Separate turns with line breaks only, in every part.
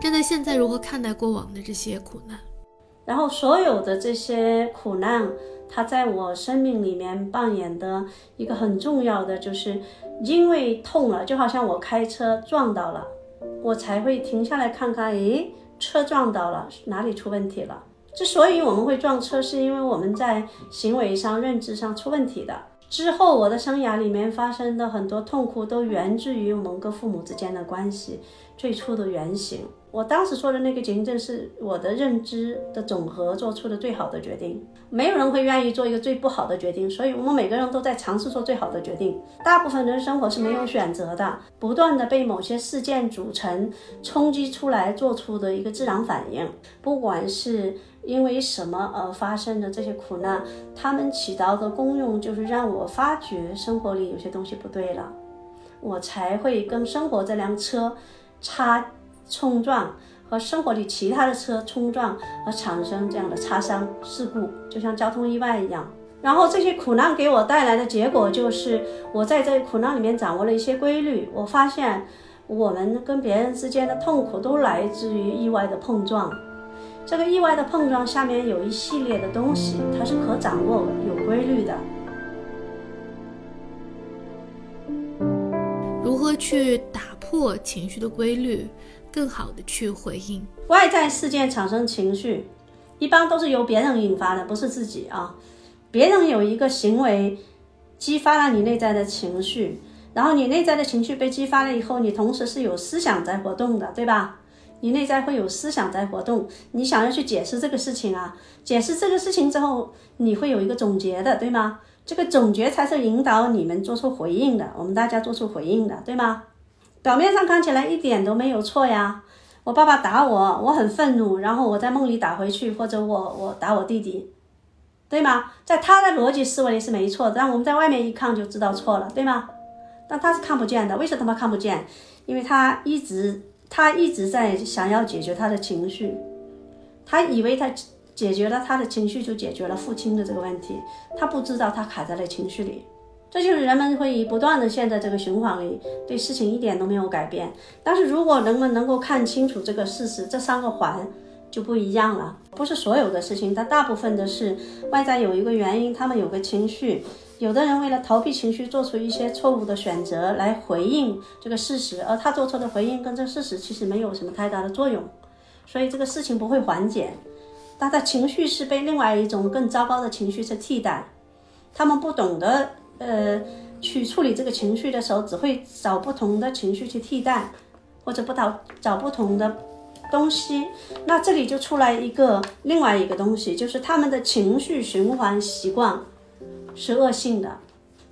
站在现在如何看待过往的这些苦难？
然后所有的这些苦难，它在我生命里面扮演的一个很重要的，就是因为痛了，就好像我开车撞到了，我才会停下来看看，诶，车撞到了，哪里出问题了？之所以我们会撞车，是因为我们在行为上、认知上出问题的。之后，我的生涯里面发生的很多痛苦，都源自于我们跟父母之间的关系最初的原型。我当时说的那个结症，是我的认知的总和做出的最好的决定。没有人会愿意做一个最不好的决定，所以我们每个人都在尝试做最好的决定。大部分人的生活是没有选择的，不断的被某些事件组成、冲击出来做出的一个自然反应，不管是。因为什么而发生的这些苦难，他们起到的功用就是让我发觉生活里有些东西不对了，我才会跟生活这辆车擦冲撞，和生活里其他的车冲撞而产生这样的擦伤事故，就像交通意外一样。然后这些苦难给我带来的结果就是，我在这苦难里面掌握了一些规律。我发现我们跟别人之间的痛苦都来自于意外的碰撞。这个意外的碰撞下面有一系列的东西，它是可掌握、有规律的。
如何去打破情绪的规律，更好的去回应
外在事件产生情绪，一般都是由别人引发的，不是自己啊。别人有一个行为激发了你内在的情绪，然后你内在的情绪被激发了以后，你同时是有思想在活动的，对吧？你内在会有思想在活动，你想要去解释这个事情啊，解释这个事情之后，你会有一个总结的，对吗？这个总结才是引导你们做出回应的，我们大家做出回应的，对吗？表面上看起来一点都没有错呀，我爸爸打我，我很愤怒，然后我在梦里打回去，或者我我打我弟弟，对吗？在他的逻辑思维里是没错，但我们在外面一看就知道错了，对吗？但他是看不见的，为什么他看不见？因为他一直。他一直在想要解决他的情绪，他以为他解决了他的情绪就解决了父亲的这个问题，他不知道他卡在了情绪里，这就是人们会不断的陷在这个循环里，对事情一点都没有改变。但是如果人们能够看清楚这个事实，这三个环就不一样了。不是所有的事情，但大部分的是外在有一个原因，他们有个情绪。有的人为了逃避情绪，做出一些错误的选择来回应这个事实，而他做出的回应跟这事实其实没有什么太大的作用，所以这个事情不会缓解。但他的情绪是被另外一种更糟糕的情绪所替代。他们不懂得呃去处理这个情绪的时候，只会找不同的情绪去替代，或者不找找不同的东西。那这里就出来一个另外一个东西，就是他们的情绪循环习惯。是恶性的，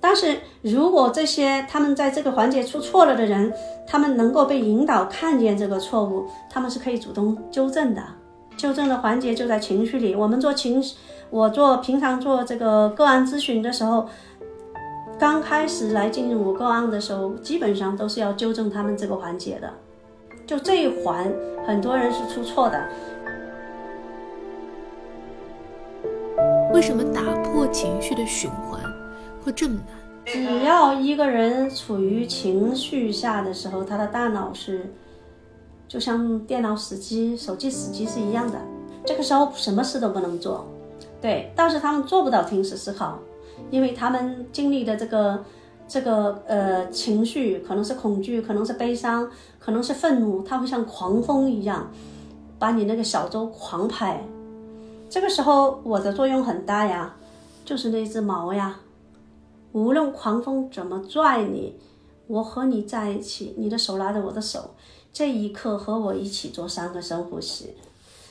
但是如果这些他们在这个环节出错了的人，他们能够被引导看见这个错误，他们是可以主动纠正的。纠正的环节就在情绪里。我们做情，我做平常做这个个案咨询的时候，刚开始来进入我个案的时候，基本上都是要纠正他们这个环节的。就这一环，很多人是出错的。
为什么打破情绪的循环会这么难？
只要一个人处于情绪下的时候，他的大脑是就像电脑死机、手机死机是一样的。这个时候什么事都不能做，对。但是他们做不到停止思考，因为他们经历的这个这个呃情绪，可能是恐惧，可能是悲伤，可能是愤怒，它会像狂风一样把你那个小舟狂拍。这个时候我的作用很大呀，就是那只毛呀。无论狂风怎么拽你，我和你在一起，你的手拉着我的手，这一刻和我一起做三个深呼吸。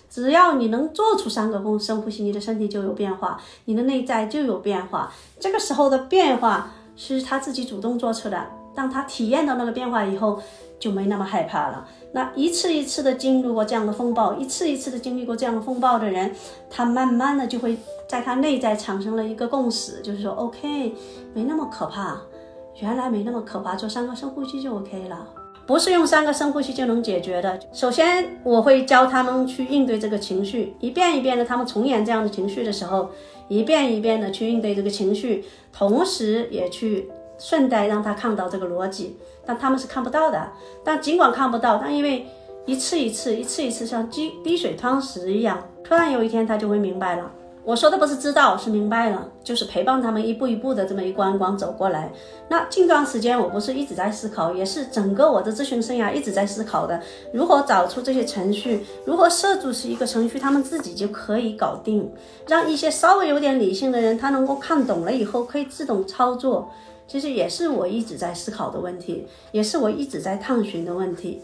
只要你能做出三个风深呼吸，你的身体就有变化，你的内在就有变化。这个时候的变化是他自己主动做出的。当他体验到那个变化以后，就没那么害怕了。那一次一次的经历过这样的风暴，一次一次的经历过这样的风暴的人，他慢慢的就会在他内在产生了一个共识，就是说，OK，没那么可怕，原来没那么可怕，做三个深呼吸就 OK 了，不是用三个深呼吸就能解决的。首先，我会教他们去应对这个情绪，一遍一遍的，他们重演这样的情绪的时候，一遍一遍的去应对这个情绪，同时也去。顺带让他看到这个逻辑，但他们是看不到的。但尽管看不到，但因为一次一次，一次一次，像滴滴水穿石一样。突然有一天，他就会明白了。我说的不是知道，是明白了，就是陪伴他们一步一步的这么一关关走过来。那近段时间，我不是一直在思考，也是整个我的咨询生涯一直在思考的，如何找出这些程序，如何设置是一个程序，他们自己就可以搞定，让一些稍微有点理性的人，他能够看懂了以后可以自动操作。其实也是我一直在思考的问题，也是我一直在探寻的问题。